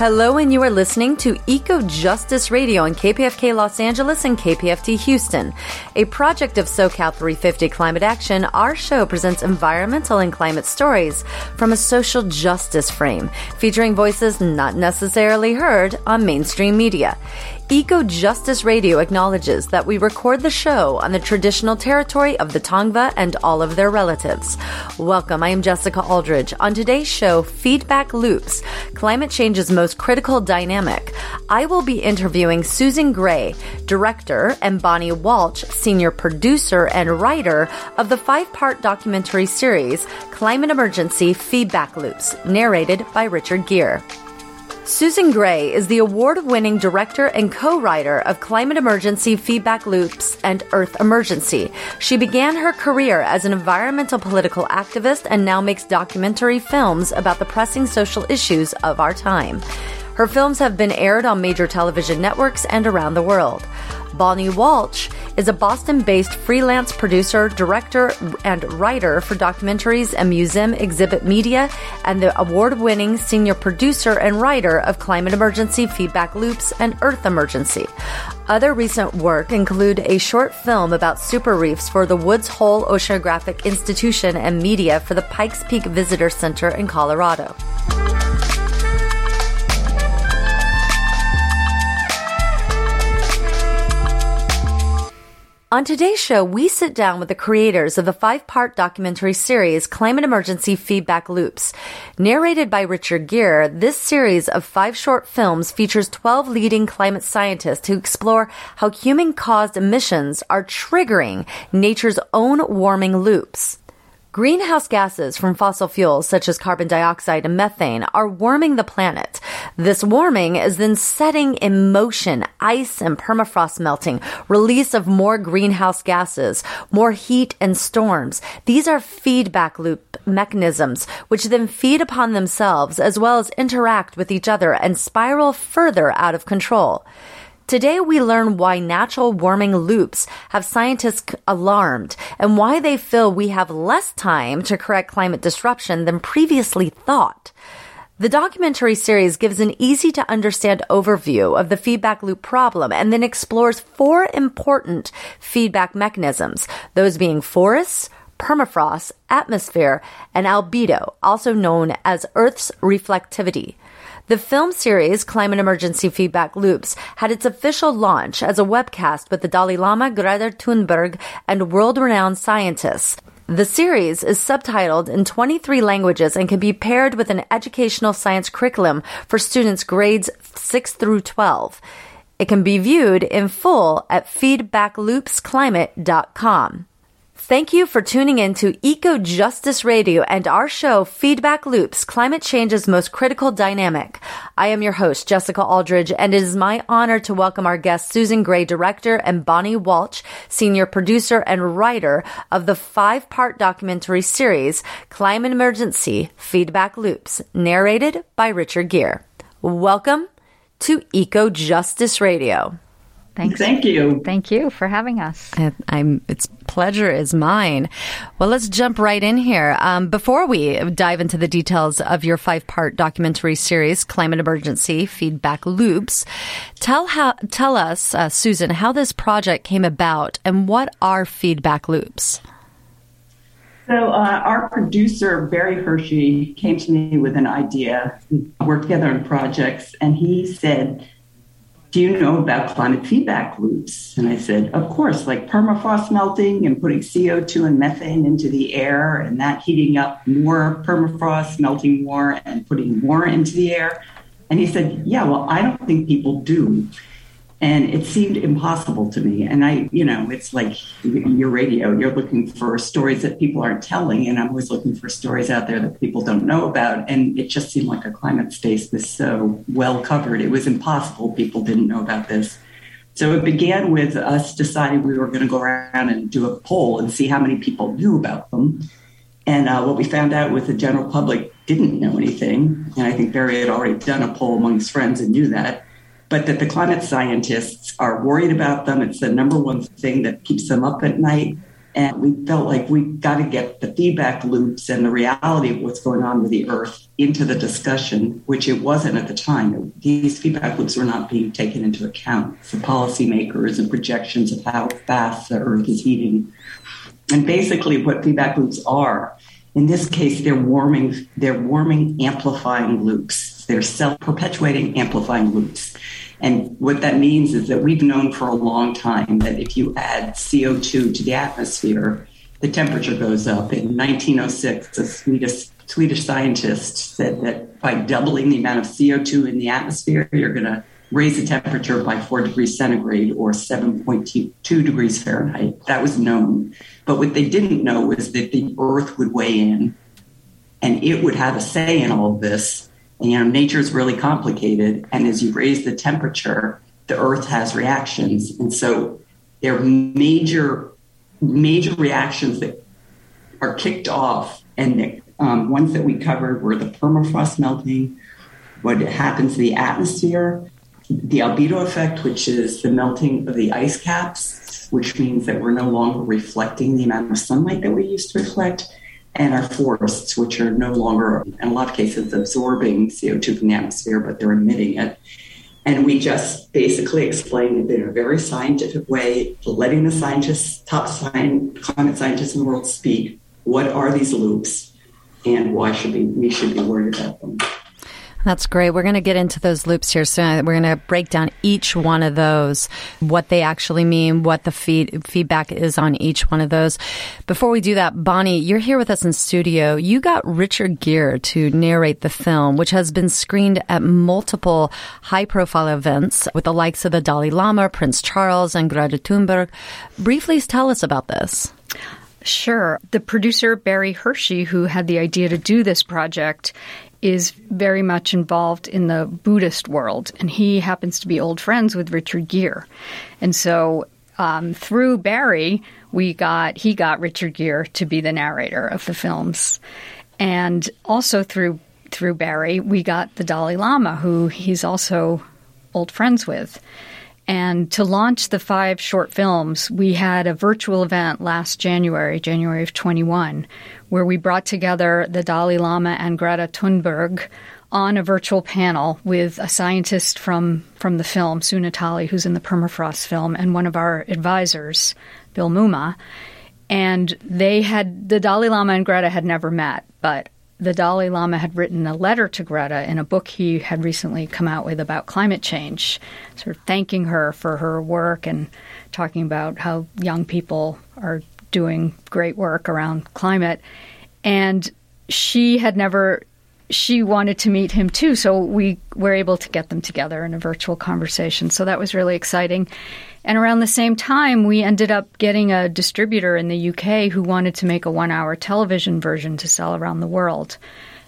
Hello, and you are listening to Eco Justice Radio on KPFK Los Angeles and KPFT Houston. A project of SoCal 350 Climate Action, our show presents environmental and climate stories from a social justice frame, featuring voices not necessarily heard on mainstream media. Eco Justice Radio acknowledges that we record the show on the traditional territory of the Tongva and all of their relatives. Welcome, I am Jessica Aldridge. On today's show, Feedback Loops, Climate Change's Most Critical Dynamic, I will be interviewing Susan Gray, director, and Bonnie Walsh, senior producer and writer of the five part documentary series, Climate Emergency Feedback Loops, narrated by Richard Gere. Susan Gray is the award winning director and co writer of Climate Emergency Feedback Loops and Earth Emergency. She began her career as an environmental political activist and now makes documentary films about the pressing social issues of our time. Her films have been aired on major television networks and around the world. Bonnie Walsh is a Boston based freelance producer, director, and writer for documentaries and museum exhibit media, and the award winning senior producer and writer of Climate Emergency Feedback Loops and Earth Emergency. Other recent work include a short film about super reefs for the Woods Hole Oceanographic Institution and media for the Pikes Peak Visitor Center in Colorado. On today's show, we sit down with the creators of the five part documentary series Climate Emergency Feedback Loops. Narrated by Richard Gere, this series of five short films features 12 leading climate scientists who explore how human caused emissions are triggering nature's own warming loops. Greenhouse gases from fossil fuels such as carbon dioxide and methane are warming the planet. This warming is then setting in motion ice and permafrost melting, release of more greenhouse gases, more heat and storms. These are feedback loop mechanisms which then feed upon themselves as well as interact with each other and spiral further out of control. Today we learn why natural warming loops have scientists alarmed and why they feel we have less time to correct climate disruption than previously thought. The documentary series gives an easy to understand overview of the feedback loop problem and then explores four important feedback mechanisms, those being forests, permafrost, atmosphere, and albedo, also known as Earth's reflectivity. The film series Climate Emergency Feedback Loops had its official launch as a webcast with the Dalai Lama, Greta Thunberg, and world-renowned scientists. The series is subtitled in 23 languages and can be paired with an educational science curriculum for students grades 6 through 12. It can be viewed in full at feedbackloopsclimate.com. Thank you for tuning in to Eco Justice Radio and our show, Feedback Loops, Climate Change's Most Critical Dynamic. I am your host, Jessica Aldridge, and it is my honor to welcome our guests, Susan Gray, director, and Bonnie Walsh, senior producer and writer of the five part documentary series, Climate Emergency Feedback Loops, narrated by Richard Gere. Welcome to Eco Justice Radio. Thanks. Thank you. Thank you for having us. I'm. It's pleasure is mine. Well, let's jump right in here. Um, before we dive into the details of your five-part documentary series, Climate Emergency Feedback Loops, tell how tell us, uh, Susan, how this project came about and what are feedback loops. So, uh, our producer, Barry Hershey, came to me with an idea. We worked together on projects, and he said, do you know about climate feedback loops? And I said, of course, like permafrost melting and putting CO2 and methane into the air and that heating up more permafrost, melting more and putting more into the air. And he said, yeah, well, I don't think people do. And it seemed impossible to me. And I, you know, it's like your radio, you're looking for stories that people aren't telling. And I'm always looking for stories out there that people don't know about. And it just seemed like a climate space was so well covered. It was impossible. People didn't know about this. So it began with us deciding we were going to go around and do a poll and see how many people knew about them. And uh, what we found out was the general public didn't know anything. And I think Barry had already done a poll among his friends and knew that but that the climate scientists are worried about them. It's the number one thing that keeps them up at night. And we felt like we got to get the feedback loops and the reality of what's going on with the Earth into the discussion, which it wasn't at the time. These feedback loops were not being taken into account for policymakers and projections of how fast the Earth is heating. And basically, what feedback loops are, in this case, they're warming, they're warming amplifying loops. They're self-perpetuating amplifying loops. And what that means is that we've known for a long time that if you add CO2 to the atmosphere, the temperature goes up. In 1906, a Swedish, Swedish scientist said that by doubling the amount of CO2 in the atmosphere, you're going to raise the temperature by 4 degrees centigrade or 7.2 degrees Fahrenheit. That was known. But what they didn't know was that the Earth would weigh in and it would have a say in all of this you know, nature is really complicated. And as you raise the temperature, the earth has reactions. And so there are major, major reactions that are kicked off. And the um, ones that we covered were the permafrost melting, what happens to the atmosphere, the albedo effect, which is the melting of the ice caps, which means that we're no longer reflecting the amount of sunlight that we used to reflect, and our forests, which are no longer, in a lot of cases, absorbing CO2 from the atmosphere, but they're emitting it. And we just basically explained it in a very scientific way, letting the scientists, top science, climate scientists in the world speak. What are these loops, and why should we, we should be worried about them? That's great. We're going to get into those loops here soon. We're going to break down each one of those, what they actually mean, what the feed, feedback is on each one of those. Before we do that, Bonnie, you're here with us in studio. You got Richard Gere to narrate the film, which has been screened at multiple high profile events with the likes of the Dalai Lama, Prince Charles, and Greta Thunberg. Briefly tell us about this. Sure. The producer, Barry Hershey, who had the idea to do this project, is very much involved in the Buddhist world, and he happens to be old friends with Richard Gere. And so um, through Barry, we got he got Richard Gere to be the narrator of the films, and also through through Barry, we got the Dalai Lama, who he's also old friends with. And to launch the five short films, we had a virtual event last January, January of 21, where we brought together the Dalai Lama and Greta Thunberg on a virtual panel with a scientist from, from the film, Sue Natali, who's in the Permafrost film, and one of our advisors, Bill Moomaw. And they had, the Dalai Lama and Greta had never met, but the Dalai Lama had written a letter to Greta in a book he had recently come out with about climate change, sort of thanking her for her work and talking about how young people are doing great work around climate. And she had never, she wanted to meet him too. So we were able to get them together in a virtual conversation. So that was really exciting. And around the same time, we ended up getting a distributor in the UK who wanted to make a one hour television version to sell around the world.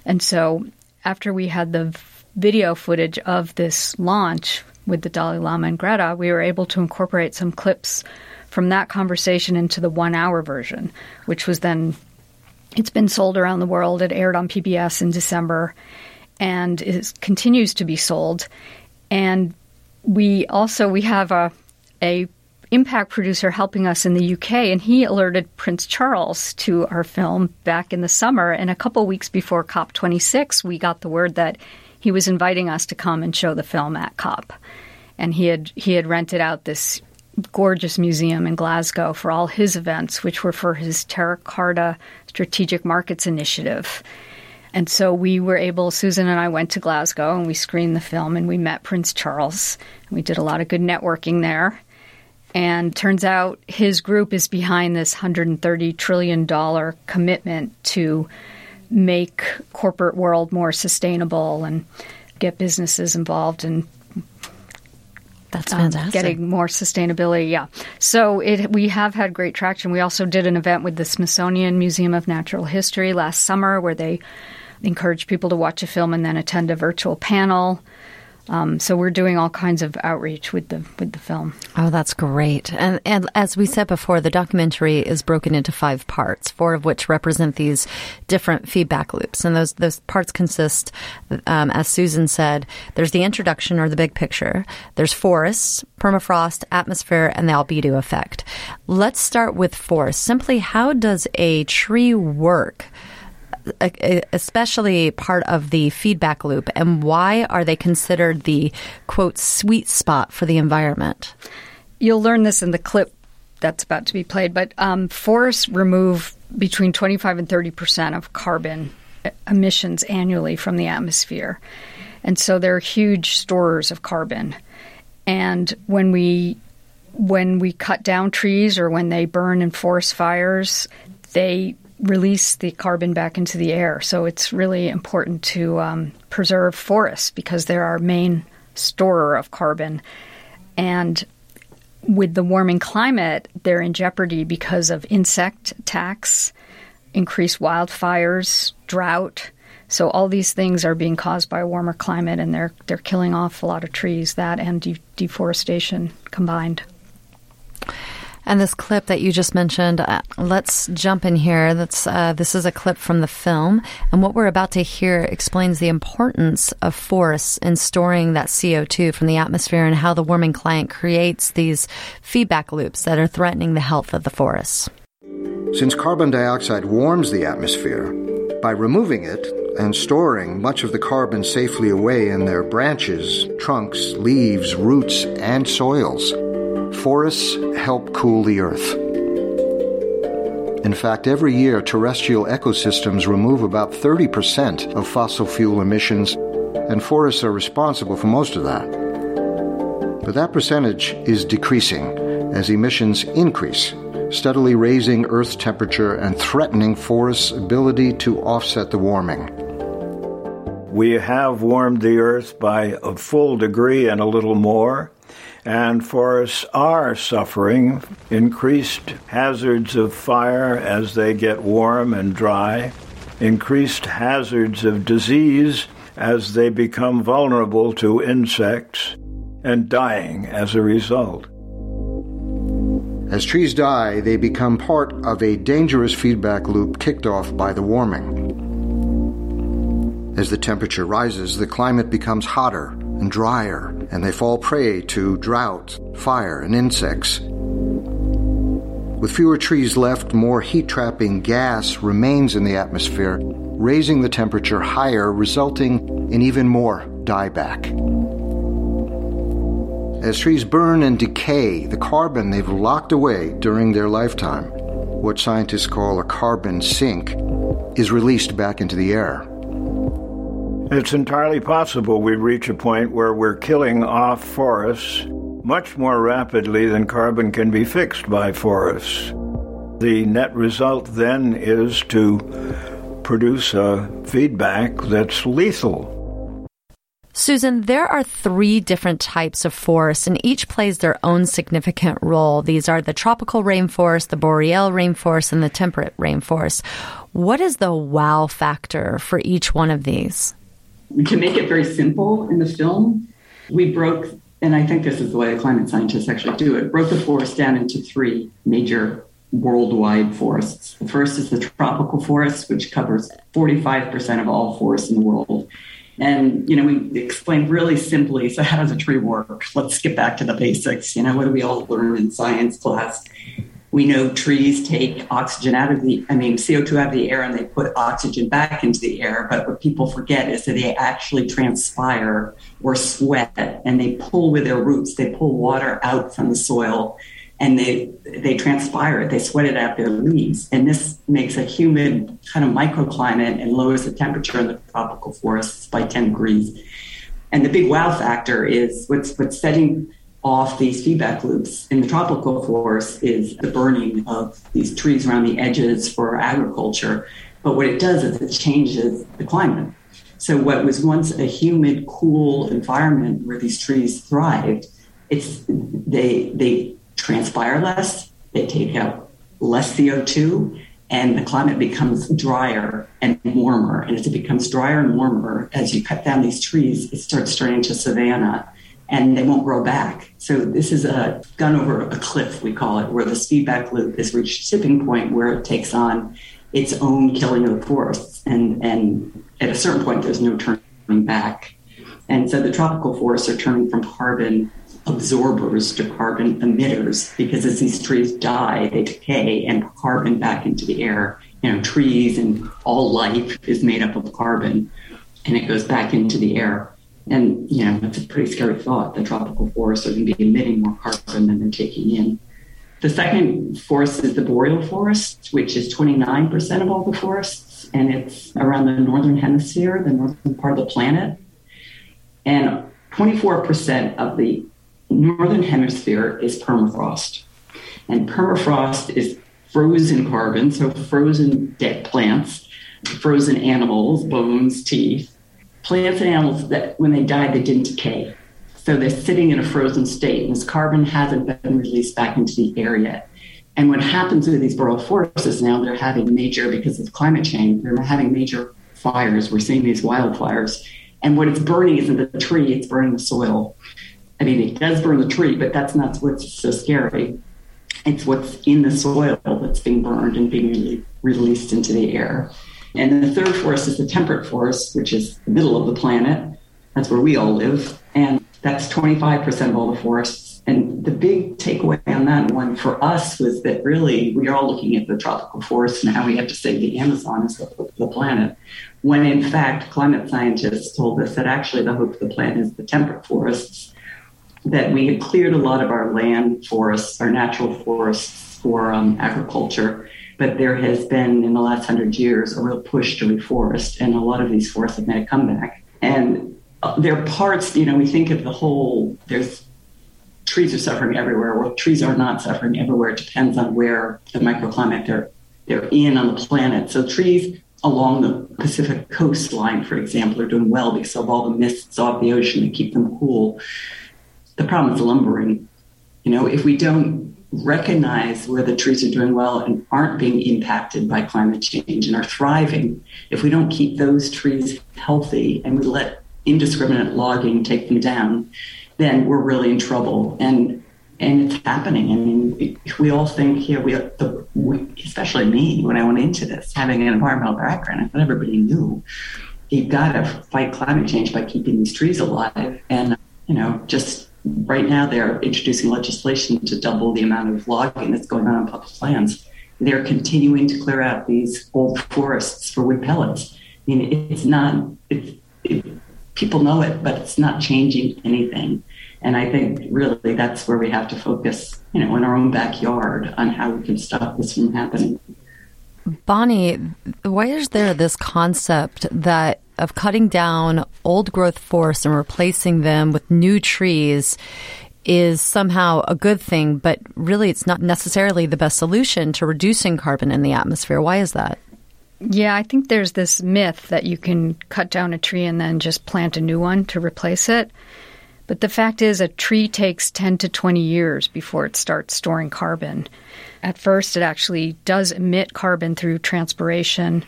And so after we had the video footage of this launch with the Dalai Lama and Greta, we were able to incorporate some clips from that conversation into the one hour version, which was then it's been sold around the world. It aired on PBS in December and it continues to be sold. And we also we have a a impact producer helping us in the UK, and he alerted Prince Charles to our film back in the summer. And a couple weeks before COP26, we got the word that he was inviting us to come and show the film at COP. And he had he had rented out this gorgeous museum in Glasgow for all his events, which were for his Terra Carta Strategic Markets Initiative. And so we were able, Susan and I went to Glasgow and we screened the film and we met Prince Charles. We did a lot of good networking there. And turns out his group is behind this $130 trillion commitment to make corporate world more sustainable and get businesses involved in that's um, fantastic. Um, getting more sustainability, yeah. So it, we have had great traction. We also did an event with the Smithsonian Museum of Natural History last summer where they encouraged people to watch a film and then attend a virtual panel. Um, so we're doing all kinds of outreach with the with the film. Oh, that's great! And and as we said before, the documentary is broken into five parts, four of which represent these different feedback loops. And those those parts consist, um, as Susan said, there's the introduction or the big picture. There's forests, permafrost, atmosphere, and the albedo effect. Let's start with forests. Simply, how does a tree work? Especially part of the feedback loop, and why are they considered the quote sweet spot for the environment? You'll learn this in the clip that's about to be played, but um, forests remove between 25 and 30 percent of carbon emissions annually from the atmosphere. And so they're huge storers of carbon. And when we when we cut down trees or when they burn in forest fires, they release the carbon back into the air. So it's really important to um, preserve forests because they're our main storer of carbon. And with the warming climate, they're in jeopardy because of insect attacks, increased wildfires, drought. So all these things are being caused by a warmer climate, and they're they're killing off a lot of trees. That and de- deforestation combined. And this clip that you just mentioned, uh, let's jump in here. That's uh, this is a clip from the film, and what we're about to hear explains the importance of forests in storing that CO2 from the atmosphere and how the warming climate creates these feedback loops that are threatening the health of the forests. Since carbon dioxide warms the atmosphere, by removing it and storing much of the carbon safely away in their branches, trunks, leaves, roots, and soils, Forests help cool the earth. In fact, every year, terrestrial ecosystems remove about 30% of fossil fuel emissions, and forests are responsible for most of that. But that percentage is decreasing as emissions increase, steadily raising Earth's temperature and threatening forests' ability to offset the warming. We have warmed the Earth by a full degree and a little more and forests are suffering increased hazards of fire as they get warm and dry, increased hazards of disease as they become vulnerable to insects, and dying as a result. As trees die, they become part of a dangerous feedback loop kicked off by the warming. As the temperature rises, the climate becomes hotter and drier, and they fall prey to drought, fire, and insects. With fewer trees left, more heat trapping gas remains in the atmosphere, raising the temperature higher, resulting in even more dieback. As trees burn and decay, the carbon they've locked away during their lifetime, what scientists call a carbon sink, is released back into the air. It's entirely possible we reach a point where we're killing off forests much more rapidly than carbon can be fixed by forests. The net result then is to produce a feedback that's lethal. Susan, there are three different types of forests, and each plays their own significant role. These are the tropical rainforest, the boreal rainforest, and the temperate rainforest. What is the wow factor for each one of these? To make it very simple in the film, we broke, and I think this is the way the climate scientists actually do it, broke the forest down into three major worldwide forests. The first is the tropical forest, which covers 45% of all forests in the world. And, you know, we explained really simply so, how does a tree work? Let's get back to the basics. You know, what do we all learn in science class? We know trees take oxygen out of the, I mean, CO2 out of the air and they put oxygen back into the air. But what people forget is that they actually transpire or sweat and they pull with their roots. They pull water out from the soil and they, they transpire it. They sweat it out their leaves. And this makes a humid kind of microclimate and lowers the temperature in the tropical forests by 10 degrees. And the big wow factor is what's, what's setting off these feedback loops in the tropical forest is the burning of these trees around the edges for agriculture. But what it does is it changes the climate. So what was once a humid, cool environment where these trees thrived, it's they they transpire less, they take out less CO2, and the climate becomes drier and warmer. And as it becomes drier and warmer, as you cut down these trees, it starts turning to savanna and they won't grow back. So this is a gun over a cliff, we call it, where this feedback loop has reached tipping point where it takes on its own killing of the forests. And, and at a certain point, there's no turning back. And so the tropical forests are turning from carbon absorbers to carbon emitters because as these trees die, they decay and carbon back into the air. You know, trees and all life is made up of carbon and it goes back into the air. And, you know, it's a pretty scary thought. The tropical forests are going to be emitting more carbon than they're taking in. The second forest is the boreal forest, which is 29% of all the forests, and it's around the northern hemisphere, the northern part of the planet. And 24% of the northern hemisphere is permafrost. And permafrost is frozen carbon, so frozen dead plants, frozen animals, bones, teeth, plants and animals that when they died, they didn't decay. So they're sitting in a frozen state, and this carbon hasn't been released back into the air yet. And what happens with these boreal forests now they're having major, because of climate change, they're having major fires. We're seeing these wildfires. And what it's burning isn't the tree, it's burning the soil. I mean, it does burn the tree, but that's not what's so scary. It's what's in the soil that's being burned and being re- released into the air. And the third forest is the temperate forest, which is the middle of the planet. That's where we all live. And that's 25% of all the forests. And the big takeaway on that one for us was that really we are all looking at the tropical forests and how we have to save the Amazon as the, the planet. When in fact, climate scientists told us that actually the hope of the planet is the temperate forests that we had cleared a lot of our land forests, our natural forests for um, agriculture. But there has been, in the last hundred years, a real push to reforest, and a lot of these forests have made a comeback. And uh, there are parts, you know, we think of the whole, there's trees are suffering everywhere. Well, trees are not suffering everywhere. It depends on where the microclimate they're, they're in on the planet. So trees along the Pacific coastline, for example, are doing well because of all the mists off the ocean that keep them cool the problem is lumbering. You know, if we don't recognize where the trees are doing well and aren't being impacted by climate change and are thriving, if we don't keep those trees healthy and we let indiscriminate logging take them down, then we're really in trouble. And and it's happening. I mean, we all think here, we, the, we, especially me, when I went into this, having an environmental background, I thought everybody knew you've got to fight climate change by keeping these trees alive. And, you know, just right now they're introducing legislation to double the amount of logging that's going on on public lands. They're continuing to clear out these old forests for wood pellets. I mean, it's not, it's, it, people know it, but it's not changing anything. And I think really that's where we have to focus, you know, in our own backyard on how we can stop this from happening. Bonnie, why is there this concept that of cutting down old growth forests and replacing them with new trees is somehow a good thing, but really it's not necessarily the best solution to reducing carbon in the atmosphere. Why is that? Yeah, I think there's this myth that you can cut down a tree and then just plant a new one to replace it. But the fact is, a tree takes 10 to 20 years before it starts storing carbon. At first, it actually does emit carbon through transpiration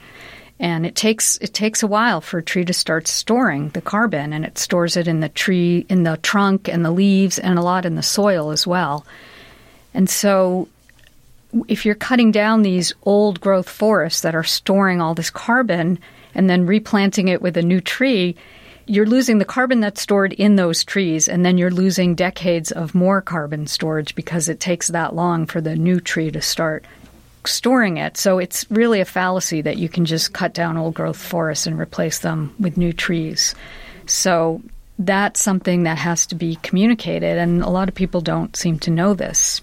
and it takes it takes a while for a tree to start storing the carbon and it stores it in the tree in the trunk and the leaves and a lot in the soil as well. And so if you're cutting down these old growth forests that are storing all this carbon and then replanting it with a new tree you're losing the carbon that's stored in those trees, and then you're losing decades of more carbon storage because it takes that long for the new tree to start storing it. So it's really a fallacy that you can just cut down old growth forests and replace them with new trees. So that's something that has to be communicated, and a lot of people don't seem to know this.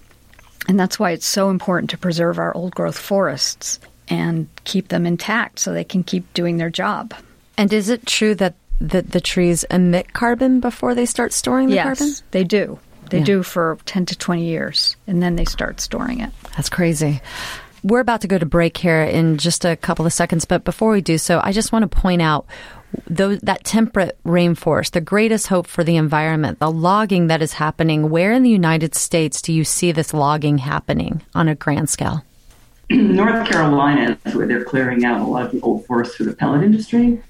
And that's why it's so important to preserve our old growth forests and keep them intact so they can keep doing their job. And is it true that the, the trees emit carbon before they start storing the yes, carbon? they do. They yeah. do for 10 to 20 years, and then they start storing it. That's crazy. We're about to go to break here in just a couple of seconds, but before we do so, I just want to point out those, that temperate rainforest, the greatest hope for the environment, the logging that is happening. Where in the United States do you see this logging happening on a grand scale? North Carolina is where they're clearing out a lot of the old forests for the pellet industry,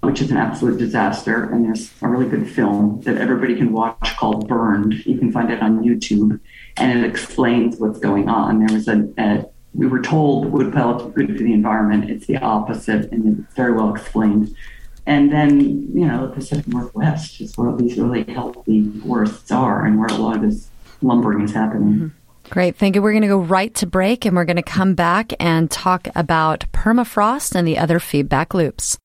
which is an absolute disaster. And there's a really good film that everybody can watch called Burned. You can find it on YouTube, and it explains what's going on. There was a, a we were told wood pellets are good for the environment. It's the opposite, and it's very well explained. And then, you know, the Pacific Northwest is where these really healthy forests are and where a lot of this lumbering is happening. Mm-hmm. Great. Thank you. We're going to go right to break and we're going to come back and talk about permafrost and the other feedback loops.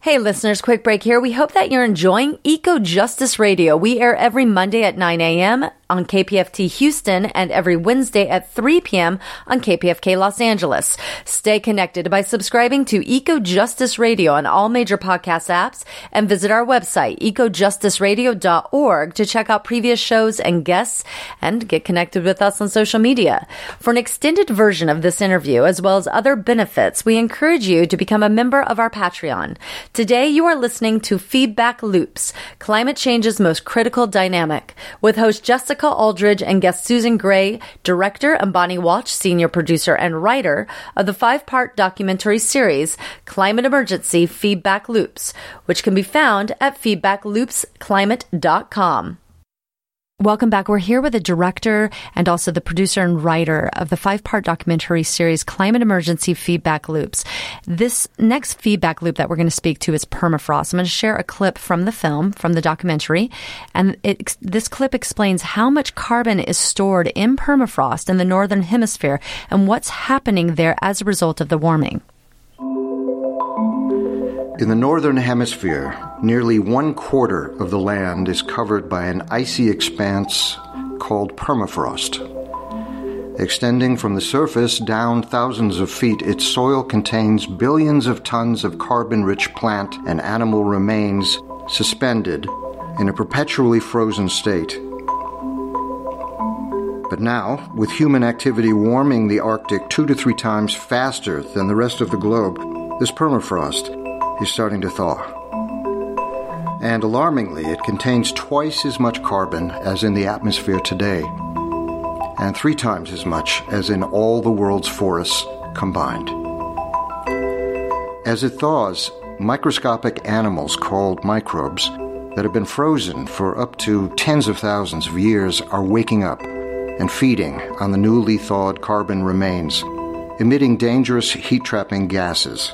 Hey listeners, quick break here. We hope that you're enjoying Eco Justice Radio. We air every Monday at 9 a.m on KPFT Houston and every Wednesday at 3 p.m. on KPFK Los Angeles. Stay connected by subscribing to Eco Justice Radio on all major podcast apps and visit our website, ecojusticeradio.org to check out previous shows and guests and get connected with us on social media. For an extended version of this interview, as well as other benefits, we encourage you to become a member of our Patreon. Today, you are listening to Feedback Loops, climate change's most critical dynamic, with host Jessica Jessica Aldridge and guest Susan Gray, director, and Bonnie Walsh, senior producer and writer of the five part documentary series Climate Emergency Feedback Loops, which can be found at feedbackloopsclimate.com. Welcome back. We're here with the director and also the producer and writer of the five part documentary series Climate Emergency Feedback Loops. This next feedback loop that we're going to speak to is permafrost. I'm going to share a clip from the film, from the documentary, and it, this clip explains how much carbon is stored in permafrost in the northern hemisphere and what's happening there as a result of the warming. In the northern hemisphere, nearly one quarter of the land is covered by an icy expanse called permafrost. Extending from the surface down thousands of feet, its soil contains billions of tons of carbon rich plant and animal remains suspended in a perpetually frozen state. But now, with human activity warming the Arctic two to three times faster than the rest of the globe, this permafrost is starting to thaw. And alarmingly, it contains twice as much carbon as in the atmosphere today, and three times as much as in all the world's forests combined. As it thaws, microscopic animals called microbes that have been frozen for up to tens of thousands of years are waking up and feeding on the newly thawed carbon remains, emitting dangerous heat trapping gases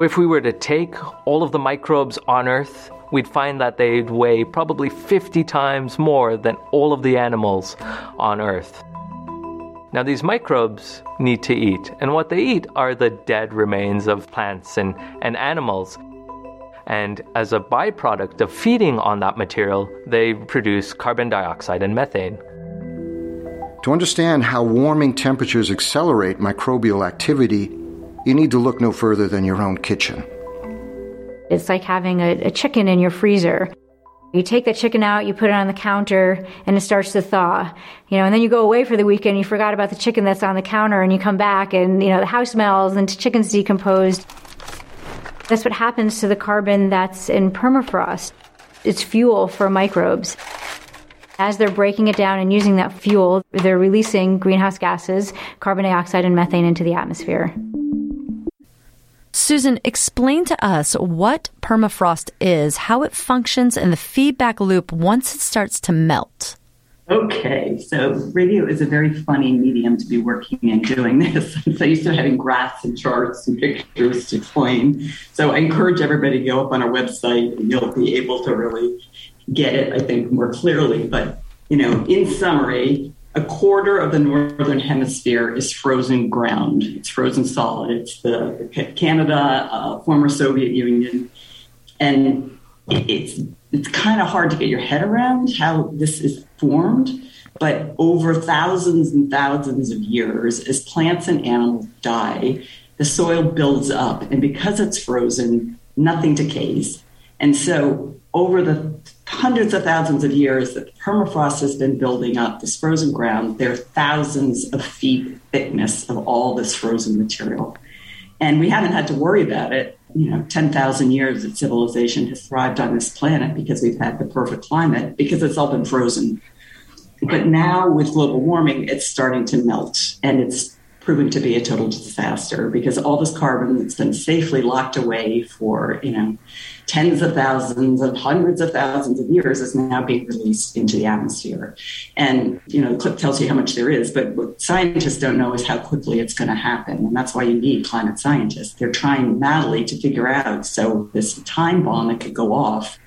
if we were to take all of the microbes on Earth, we'd find that they'd weigh probably 50 times more than all of the animals on Earth. Now, these microbes need to eat, and what they eat are the dead remains of plants and, and animals. And as a byproduct of feeding on that material, they produce carbon dioxide and methane. To understand how warming temperatures accelerate microbial activity, you need to look no further than your own kitchen. It's like having a, a chicken in your freezer. You take the chicken out, you put it on the counter, and it starts to thaw. You know, and then you go away for the weekend, you forgot about the chicken that's on the counter, and you come back, and you know the house smells, and the chicken's decomposed. That's what happens to the carbon that's in permafrost. It's fuel for microbes. As they're breaking it down and using that fuel, they're releasing greenhouse gases, carbon dioxide and methane into the atmosphere. Susan, explain to us what permafrost is, how it functions, and the feedback loop once it starts to melt. Okay, so radio is a very funny medium to be working and doing this. so used to having graphs and charts and pictures to explain. So I encourage everybody to go up on our website and you'll be able to really get it, I think, more clearly. But, you know, in summary, a quarter of the northern hemisphere is frozen ground. It's frozen solid. It's the, Canada, uh, former Soviet Union, and it's it's kind of hard to get your head around how this is formed. But over thousands and thousands of years, as plants and animals die, the soil builds up, and because it's frozen, nothing decays. And so, over the hundreds of thousands of years that permafrost has been building up, this frozen ground, there are thousands of feet thickness of all this frozen material. And we haven't had to worry about it. You know, 10,000 years that civilization has thrived on this planet because we've had the perfect climate, because it's all been frozen. But now with global warming, it's starting to melt and it's proving to be a total disaster because all this carbon that's been safely locked away for, you know, tens of thousands of hundreds of thousands of years is now being released into the atmosphere. And, you know, the clip tells you how much there is, but what scientists don't know is how quickly it's going to happen. And that's why you need climate scientists. They're trying madly to figure out so this time bomb that could go off,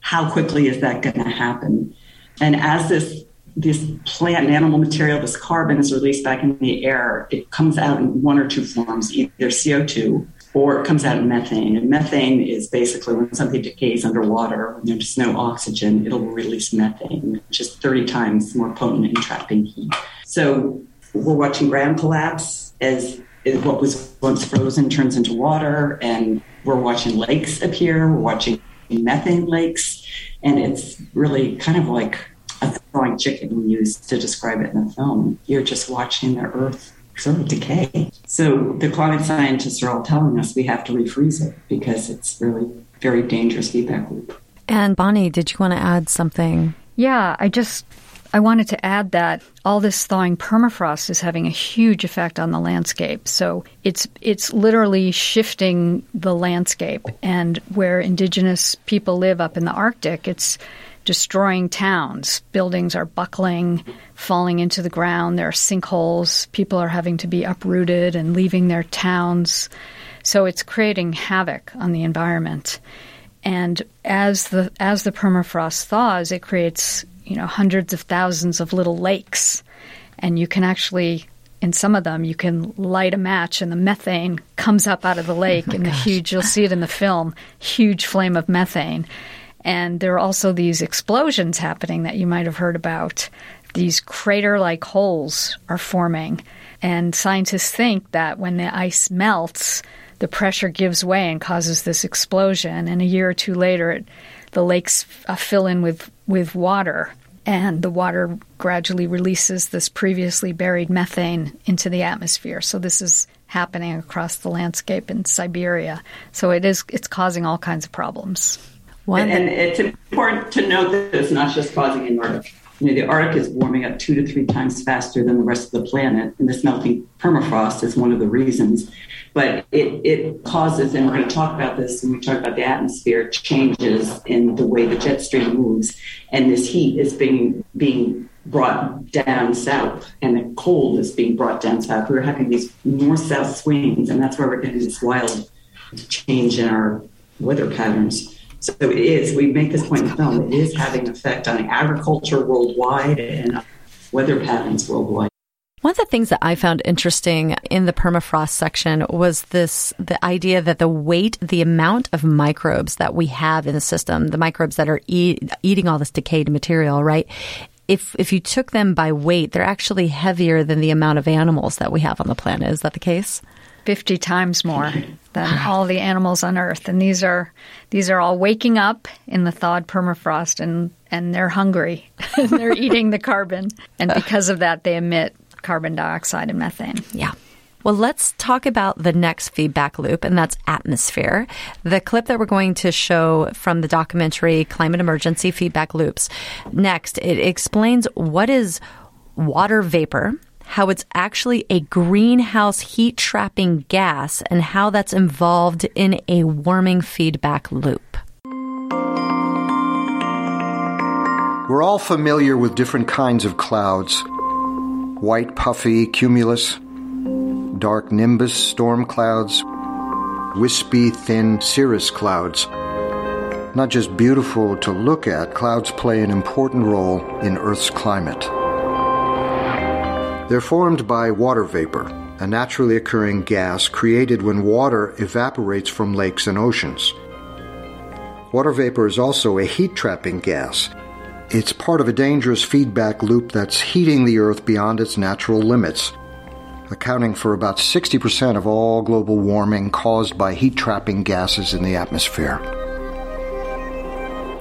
how quickly is that going to happen? And as this this plant and animal material, this carbon is released back in the air. It comes out in one or two forms, either CO2 or it comes out in methane. And methane is basically when something decays underwater, when there's no oxygen, it'll release methane, which is 30 times more potent in trapping heat. So we're watching ground collapse as what was once frozen turns into water, and we're watching lakes appear, we're watching methane lakes, and it's really kind of like a thawing chicken we use to describe it in the film. You're just watching the earth sort of decay. So the climate scientists are all telling us we have to refreeze it because it's really very dangerous feedback loop. And Bonnie, did you want to add something? Yeah, I just I wanted to add that all this thawing permafrost is having a huge effect on the landscape. So it's it's literally shifting the landscape and where indigenous people live up in the Arctic, it's destroying towns. Buildings are buckling, falling into the ground. There are sinkholes. People are having to be uprooted and leaving their towns. So it's creating havoc on the environment. And as the as the permafrost thaws, it creates you know hundreds of thousands of little lakes, and you can actually in some of them you can light a match and the methane comes up out of the oh lake oh in the huge you'll see it in the film huge flame of methane and there are also these explosions happening that you might have heard about. These crater like holes are forming. And scientists think that when the ice melts, the pressure gives way and causes this explosion. And a year or two later, it, the lakes uh, fill in with, with water. And the water gradually releases this previously buried methane into the atmosphere. So this is happening across the landscape in Siberia. So it is it's causing all kinds of problems. One and, it's important to note that it's not just causing in Arctic. You know, the Arctic is warming up two to three times faster than the rest of the planet, and this melting permafrost is one of the reasons. But it, it causes, and we're going to talk about this when we talk about the atmosphere, changes in the way the jet stream moves, and this heat is being being brought down south, and the cold is being brought down south. We're having these north south swings, and that's where we're getting this wild change in our weather patterns. So it is, we make this point in the film, it is having an effect on agriculture worldwide and weather patterns worldwide. One of the things that I found interesting in the permafrost section was this the idea that the weight, the amount of microbes that we have in the system, the microbes that are eat, eating all this decayed material, right? If if you took them by weight, they're actually heavier than the amount of animals that we have on the planet. Is that the case? 50 times more than all the animals on earth. And these are these are all waking up in the thawed permafrost and and they're hungry. And they're eating the carbon. And uh. because of that they emit carbon dioxide and methane. Yeah. Well, let's talk about the next feedback loop, and that's atmosphere. The clip that we're going to show from the documentary Climate Emergency Feedback Loops. Next, it explains what is water vapor, how it's actually a greenhouse heat trapping gas and how that's involved in a warming feedback loop. We're all familiar with different kinds of clouds white, puffy cumulus, dark nimbus storm clouds, wispy, thin cirrus clouds. Not just beautiful to look at, clouds play an important role in Earth's climate. They're formed by water vapor, a naturally occurring gas created when water evaporates from lakes and oceans. Water vapor is also a heat trapping gas. It's part of a dangerous feedback loop that's heating the Earth beyond its natural limits, accounting for about 60% of all global warming caused by heat trapping gases in the atmosphere.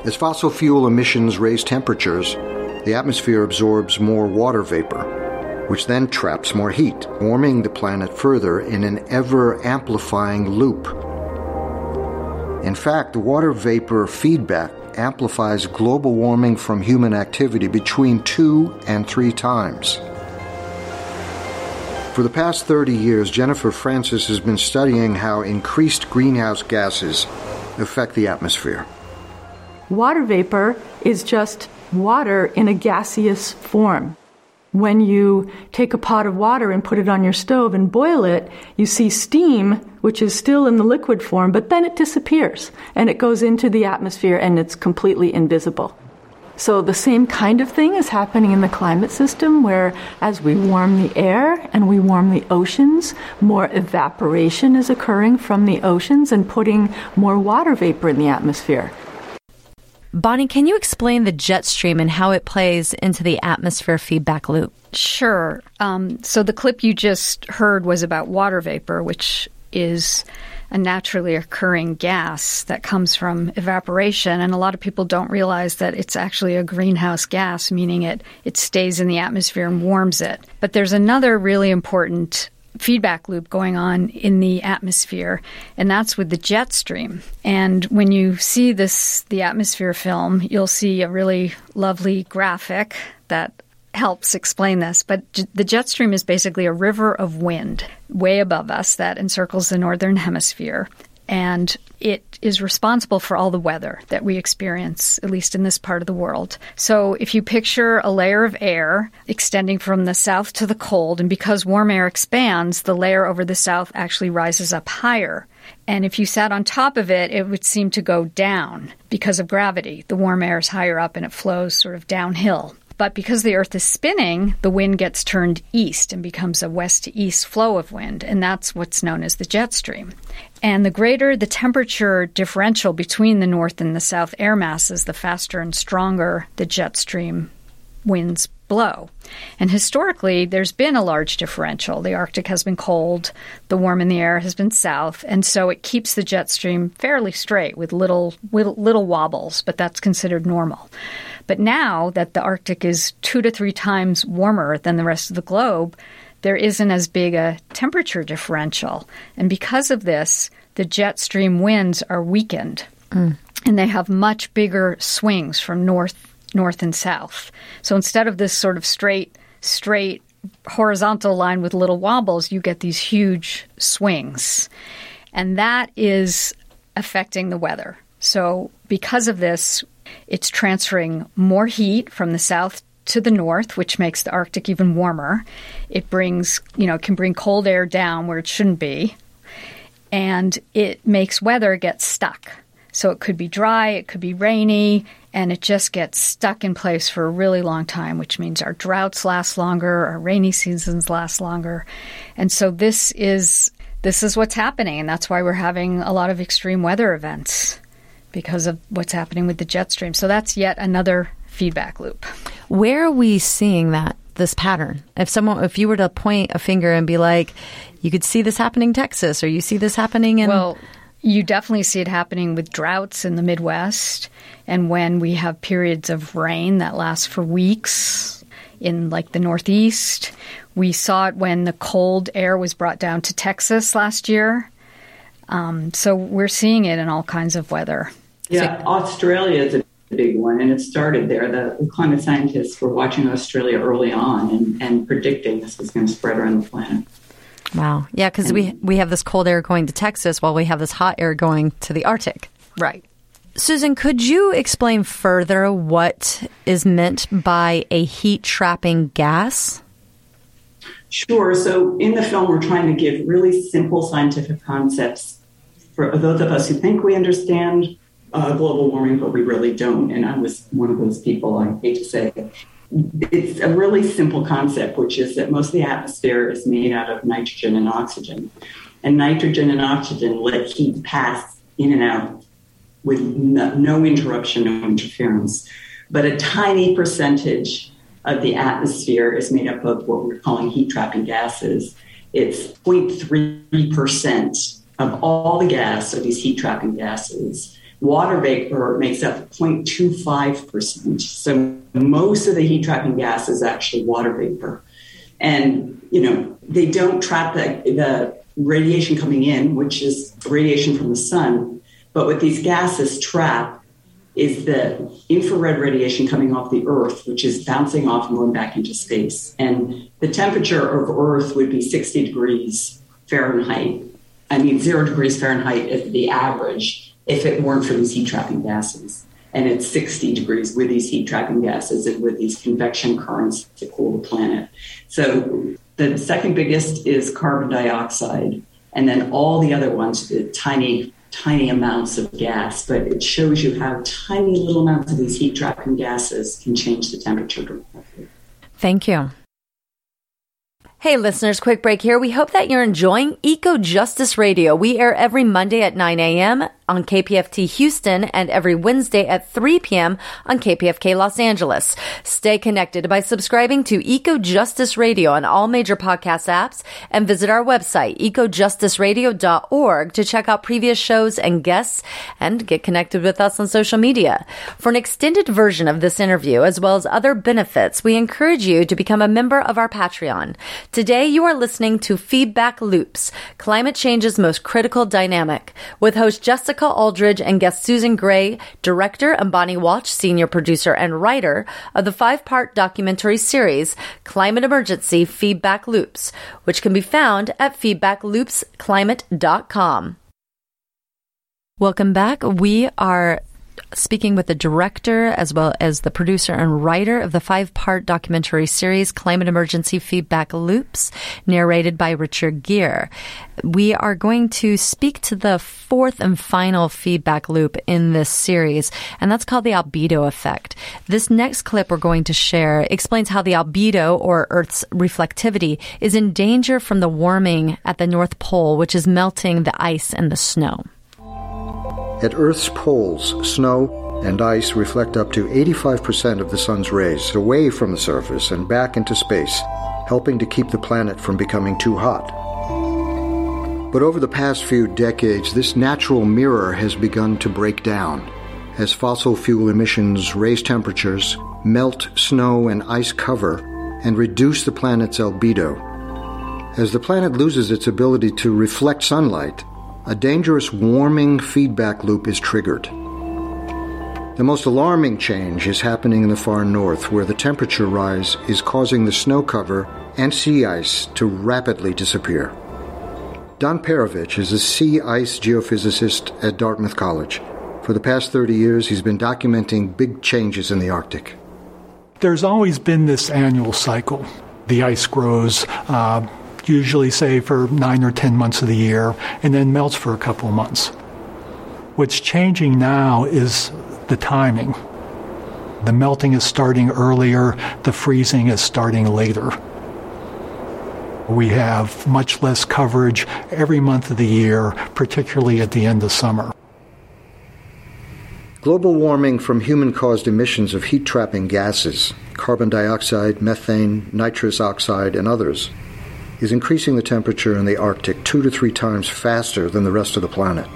As fossil fuel emissions raise temperatures, the atmosphere absorbs more water vapor, which then traps more heat, warming the planet further in an ever amplifying loop. In fact, the water vapor feedback amplifies global warming from human activity between two and three times. For the past 30 years, Jennifer Francis has been studying how increased greenhouse gases affect the atmosphere. Water vapor is just water in a gaseous form. When you take a pot of water and put it on your stove and boil it, you see steam, which is still in the liquid form, but then it disappears and it goes into the atmosphere and it's completely invisible. So the same kind of thing is happening in the climate system where as we warm the air and we warm the oceans, more evaporation is occurring from the oceans and putting more water vapor in the atmosphere. Bonnie, can you explain the jet stream and how it plays into the atmosphere feedback loop? Sure. Um, so the clip you just heard was about water vapor, which is a naturally occurring gas that comes from evaporation. And a lot of people don't realize that it's actually a greenhouse gas, meaning it, it stays in the atmosphere and warms it. But there's another really important feedback loop going on in the atmosphere, and that's with the jet stream. And when you see this, the atmosphere film, you'll see a really lovely graphic that helps explain this. But the jet stream is basically a river of wind way above us that encircles the northern hemisphere and it is responsible for all the weather that we experience, at least in this part of the world. So, if you picture a layer of air extending from the south to the cold, and because warm air expands, the layer over the south actually rises up higher. And if you sat on top of it, it would seem to go down because of gravity. The warm air is higher up and it flows sort of downhill. But because the Earth is spinning, the wind gets turned east and becomes a west to east flow of wind, and that's what's known as the jet stream. And the greater the temperature differential between the north and the south air masses, the faster and stronger the jet stream winds blow. And historically, there's been a large differential. The Arctic has been cold, the warm in the air has been south, and so it keeps the jet stream fairly straight with little, little, wobbles, but that's considered normal. But now that the Arctic is two to three times warmer than the rest of the globe, there isn't as big a temperature differential. And because of this, the jet stream winds are weakened. Mm. And they have much bigger swings from north north and south. So instead of this sort of straight straight horizontal line with little wobbles, you get these huge swings. And that is affecting the weather. So because of this, it's transferring more heat from the south to the north, which makes the Arctic even warmer. It brings, you know, can bring cold air down where it shouldn't be. And it makes weather get stuck. So it could be dry, it could be rainy, and it just gets stuck in place for a really long time, which means our droughts last longer, our rainy seasons last longer. And so this is this is what's happening, and that's why we're having a lot of extreme weather events because of what's happening with the jet stream. So that's yet another feedback loop. Where are we seeing that this pattern? If someone if you were to point a finger and be like, you could see this happening in Texas or you see this happening in Well, you definitely see it happening with droughts in the Midwest and when we have periods of rain that last for weeks in like the Northeast. We saw it when the cold air was brought down to Texas last year. Um, so we're seeing it in all kinds of weather. Yeah, Australia is a big one, and it started there. The, climate scientists were watching Australia early on and, and predicting this was going to spread around the planet. Wow. Yeah, because we we have this cold air going to Texas while we have this hot air going to the Arctic. Right. Susan, could you explain further what is meant by a heat trapping gas? Sure. So in the film, we're trying to give really simple scientific concepts for those of us who think we understand uh, global warming, but we really don't. And I was one of those people, I hate to say. It's a really simple concept, which is that most of the atmosphere is made out of nitrogen and oxygen. And nitrogen and oxygen let heat pass in and out with no, no interruption, no interference. But a tiny percentage of the atmosphere is made up of what we're calling heat trapping gases. It's 0.3% of all the gas of these heat trapping gases. Water vapor makes up 0.25%. So most of the heat trapping gas is actually water vapor. And, you know, they don't trap the, the radiation coming in, which is radiation from the sun. But what these gases trap is the infrared radiation coming off the Earth, which is bouncing off and going back into space. And the temperature of Earth would be 60 degrees Fahrenheit. I mean, zero degrees Fahrenheit is the average if it weren't for these heat trapping gases. And it's 60 degrees with these heat trapping gases and with these convection currents to cool the planet. So the second biggest is carbon dioxide. And then all the other ones, the tiny tiny amounts of gas, but it shows you how tiny little amounts of these heat trapping gases can change the temperature dramatically. Thank you. Hey listeners, quick break here. We hope that you're enjoying Eco Justice Radio. We air every Monday at 9 a.m on KPFT Houston and every Wednesday at 3 p.m. on KPFK Los Angeles. Stay connected by subscribing to Eco Justice Radio on all major podcast apps and visit our website, ecojusticeradio.org to check out previous shows and guests and get connected with us on social media. For an extended version of this interview, as well as other benefits, we encourage you to become a member of our Patreon. Today, you are listening to Feedback Loops, climate change's most critical dynamic, with host Jessica Jessica Aldridge and guest Susan Gray, director, and Bonnie Walsh, senior producer and writer of the five part documentary series Climate Emergency Feedback Loops, which can be found at feedbackloopsclimate.com. Welcome back. We are speaking with the director as well as the producer and writer of the five part documentary series Climate Emergency Feedback Loops, narrated by Richard Gere. We are going to speak to the fourth and final feedback loop in this series, and that's called the albedo effect. This next clip we're going to share explains how the albedo, or Earth's reflectivity, is in danger from the warming at the North Pole, which is melting the ice and the snow. At Earth's poles, snow and ice reflect up to 85% of the sun's rays away from the surface and back into space, helping to keep the planet from becoming too hot. But over the past few decades, this natural mirror has begun to break down as fossil fuel emissions raise temperatures, melt snow and ice cover, and reduce the planet's albedo. As the planet loses its ability to reflect sunlight, a dangerous warming feedback loop is triggered. The most alarming change is happening in the far north, where the temperature rise is causing the snow cover and sea ice to rapidly disappear. Don Perovich is a sea ice geophysicist at Dartmouth College. For the past 30 years, he's been documenting big changes in the Arctic. There's always been this annual cycle. The ice grows, uh, usually say for nine or ten months of the year, and then melts for a couple of months. What's changing now is the timing. The melting is starting earlier, the freezing is starting later. We have much less coverage every month of the year, particularly at the end of summer. Global warming from human caused emissions of heat trapping gases, carbon dioxide, methane, nitrous oxide, and others, is increasing the temperature in the Arctic two to three times faster than the rest of the planet.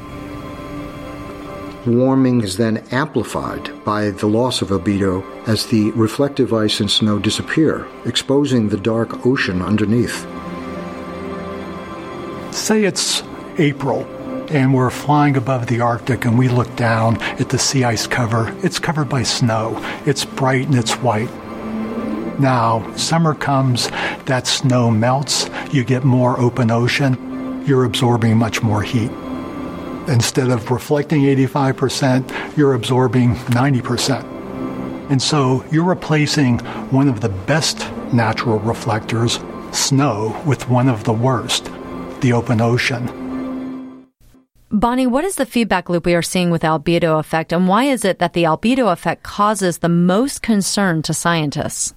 Warming is then amplified by the loss of albedo as the reflective ice and snow disappear, exposing the dark ocean underneath. Say it's April and we're flying above the Arctic and we look down at the sea ice cover. It's covered by snow. It's bright and it's white. Now, summer comes, that snow melts, you get more open ocean, you're absorbing much more heat. Instead of reflecting 85%, you're absorbing 90%. And so you're replacing one of the best natural reflectors, snow, with one of the worst, the open ocean. Bonnie, what is the feedback loop we are seeing with albedo effect, and why is it that the albedo effect causes the most concern to scientists?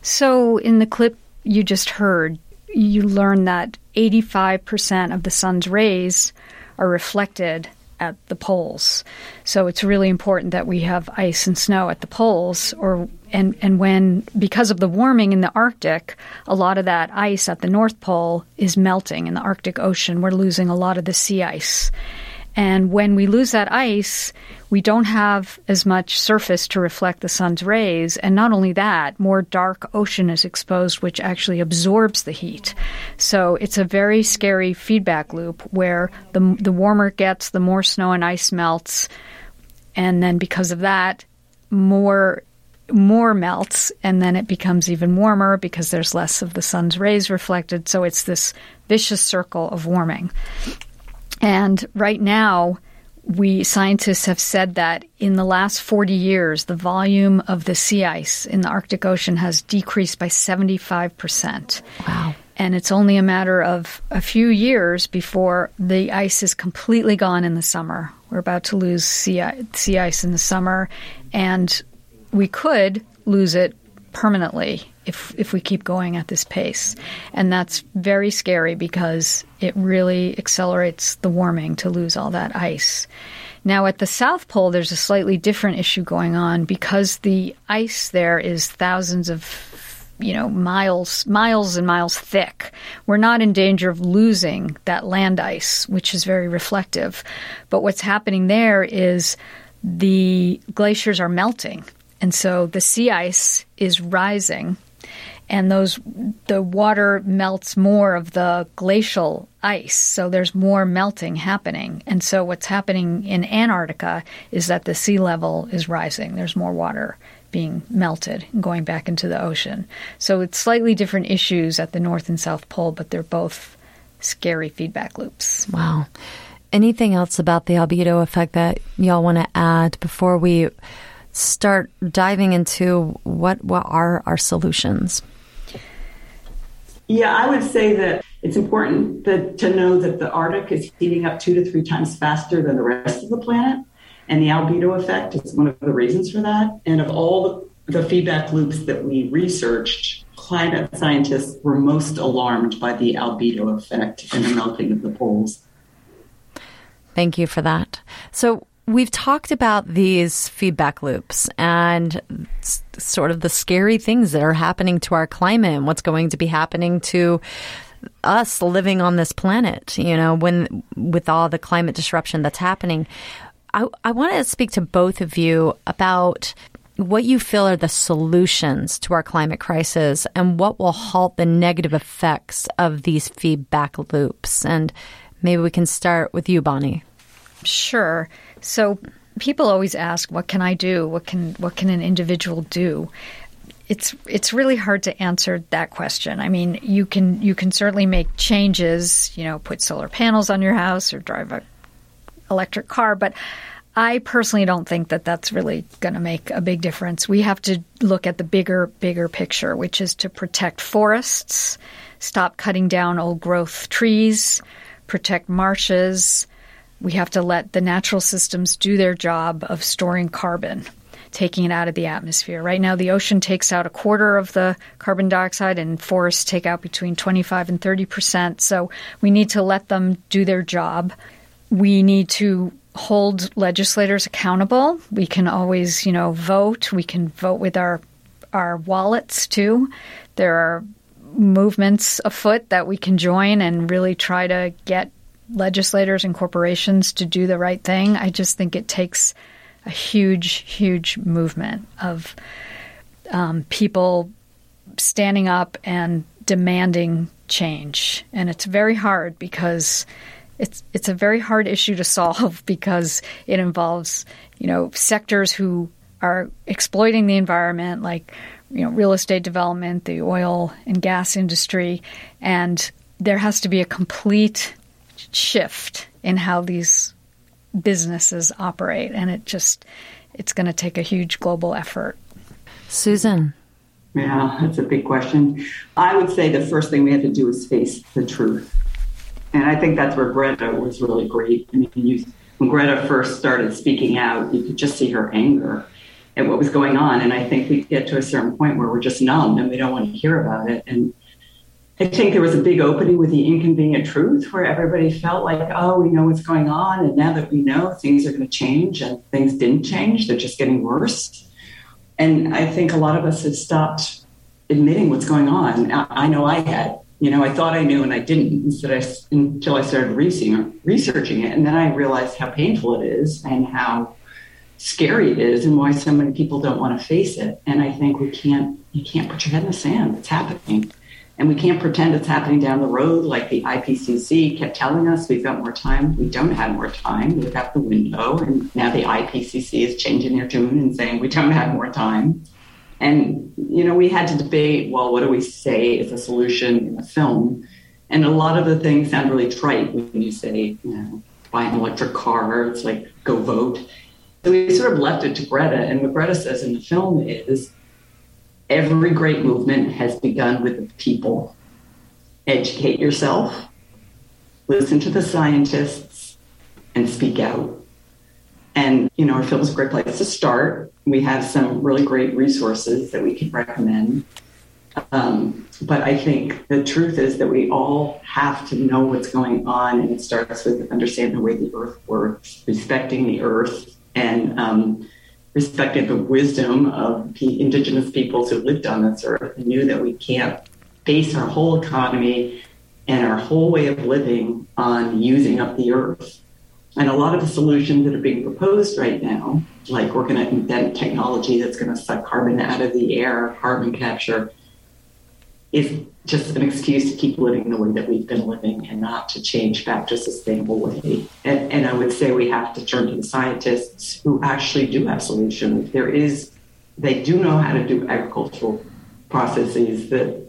So, in the clip you just heard, you learn that 85% of the sun's rays are reflected at the poles. So it's really important that we have ice and snow at the poles or and and when because of the warming in the Arctic, a lot of that ice at the North Pole is melting in the Arctic Ocean. We're losing a lot of the sea ice. And when we lose that ice, we don't have as much surface to reflect the sun's rays. And not only that, more dark ocean is exposed, which actually absorbs the heat. So it's a very scary feedback loop where the, the warmer it gets, the more snow and ice melts. and then because of that, more more melts and then it becomes even warmer because there's less of the sun's rays reflected so it's this vicious circle of warming and right now we scientists have said that in the last 40 years the volume of the sea ice in the arctic ocean has decreased by 75% wow. And it's only a matter of a few years before the ice is completely gone in the summer. We're about to lose sea, sea ice in the summer, and we could lose it permanently if if we keep going at this pace. And that's very scary because it really accelerates the warming to lose all that ice. Now at the South Pole there's a slightly different issue going on because the ice there is thousands of you know miles miles and miles thick we're not in danger of losing that land ice which is very reflective but what's happening there is the glaciers are melting and so the sea ice is rising and those the water melts more of the glacial ice. So there's more melting happening. And so what's happening in Antarctica is that the sea level is rising. There's more water being melted and going back into the ocean. So it's slightly different issues at the north and south pole but they're both scary feedback loops. Wow. Anything else about the albedo effect that y'all want to add before we start diving into what what are our solutions? Yeah, I would say that it's important that, to know that the Arctic is heating up two to three times faster than the rest of the planet. And the albedo effect is one of the reasons for that. And of all the, feedback loops that we researched, climate scientists were most alarmed by the albedo effect and the melting of the poles. Thank you for that. So, we've talked about these feedback loops and sort of the scary things that are happening to our climate and what's going to be happening to us living on this planet, you know, when with all the climate disruption that's happening. I, I want to speak to both of you about what you feel are the solutions to our climate crisis and what will halt the negative effects of these feedback loops. And maybe we can start with you, Bonnie. Sure. So people always ask, "What can I do? What can what can an individual do?" It's it's really hard to answer that question. I mean, you can you can certainly make changes. You know, put solar panels on your house or drive a electric car, but I personally don't think that that's really going to make a big difference. We have to look at the bigger, bigger picture, which is to protect forests, stop cutting down old growth trees, protect marshes, we have to let the natural systems do their job of storing carbon, taking it out of the atmosphere. Right now, the ocean takes out a quarter of the carbon dioxide, and forests take out between 25 and 30 percent. So we need to let them do their job. We need to hold legislators accountable. We can always, you know, vote. We can vote with our our wallets too. There are movements afoot that we can join and really try to get legislators and corporations to do the right thing. I just think it takes a huge, huge movement of um, people standing up and demanding change. And it's very hard because it's it's a very hard issue to solve because it involves you know sectors who are exploiting the environment like you know real estate development, the oil and gas industry, and there has to be a complete shift in how these businesses operate and it just it's going to take a huge global effort. Susan? Yeah that's a big question. I would say the first thing we have to do is face the truth. And i think that's where greta was really great. I mean you, when greta first started speaking out you could just see her anger at what was going on. And i think we get to a certain point where we're just numb and we don't want to hear about it. And I think there was a big opening with the inconvenient truth where everybody felt like, oh, we know what's going on. And now that we know things are going to change and things didn't change, they're just getting worse. And I think a lot of us have stopped admitting what's going on. I know I had. You know, I thought I knew and I didn't until I, until I started researching it. And then I realized how painful it is and how scary it is and why so many people don't want to face it. And I think we can't, you can't put your head in the sand. It's happening And we can't pretend it's happening down the road like the IPCC kept telling us we've got more time. We don't have more time. We've got the window. And now the IPCC is changing their tune and saying we don't have more time. And, you know, we had to debate well, what do we say is a solution in a film? And a lot of the things sound really trite when you say, you know, buy an electric car, it's like go vote. So we sort of left it to Greta. And what Greta says in the film is every great movement has begun with the people. Educate yourself, listen to the scientists, and speak out. And, you know, our film is a great place to start. We have some really great resources that we can recommend. Um, but I think the truth is that we all have to know what's going on, and it starts with understanding the way the earth works, respecting the earth, and um, respected the wisdom of the indigenous peoples who lived on this earth and knew that we can't base our whole economy and our whole way of living on using up the earth. And a lot of the solutions that are being proposed right now, like we're going to invent technology that's going to suck carbon out of the air, carbon capture, is just an excuse to keep living the way that we've been living and not to change back to a sustainable way. And, and I would say we have to turn to the scientists who actually do have solutions. There is, they do know how to do agricultural processes that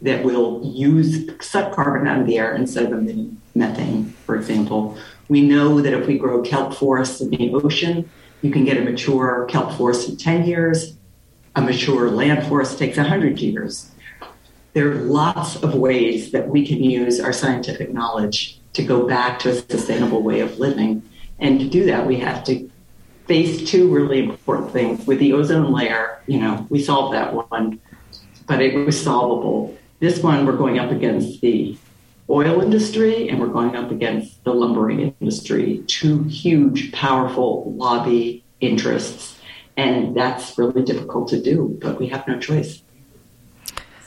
that will use suck carbon out of the air instead of emitting methane, for example. We know that if we grow kelp forests in the ocean, you can get a mature kelp forest in 10 years. A mature land forest takes 100 years there are lots of ways that we can use our scientific knowledge to go back to a sustainable way of living. And to do that, we have to face two really important things. With the ozone layer, you know, we solved that one, but it was solvable. This one, we're going up against the oil industry and we're going up against the lumbering industry, two huge, powerful lobby interests. And that's really difficult to do, but we have no choice.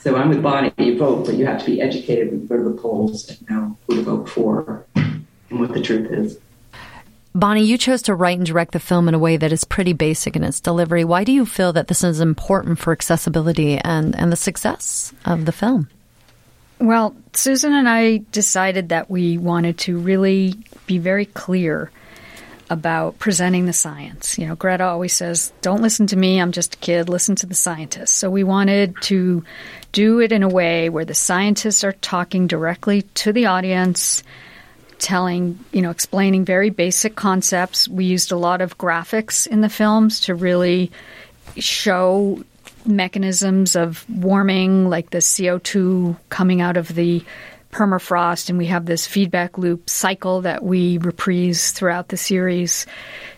So I'm with Bonnie. You vote, but you have to be educated and go to the polls and know who to vote for and what the truth is. Bonnie, you chose to write and direct the film in a way that is pretty basic in its delivery. Why do you feel that this is important for accessibility and, and the success of the film? Well, Susan and I decided that we wanted to really be very clear about presenting the science. You know, Greta always says, don't listen to me, I'm just a kid, listen to the scientists. So we wanted to do it in a way where the scientists are talking directly to the audience, telling, you know, explaining very basic concepts. We used a lot of graphics in the films to really show mechanisms of warming, like the CO2 coming out of the permafrost, and we have this feedback loop cycle that we reprise throughout the series.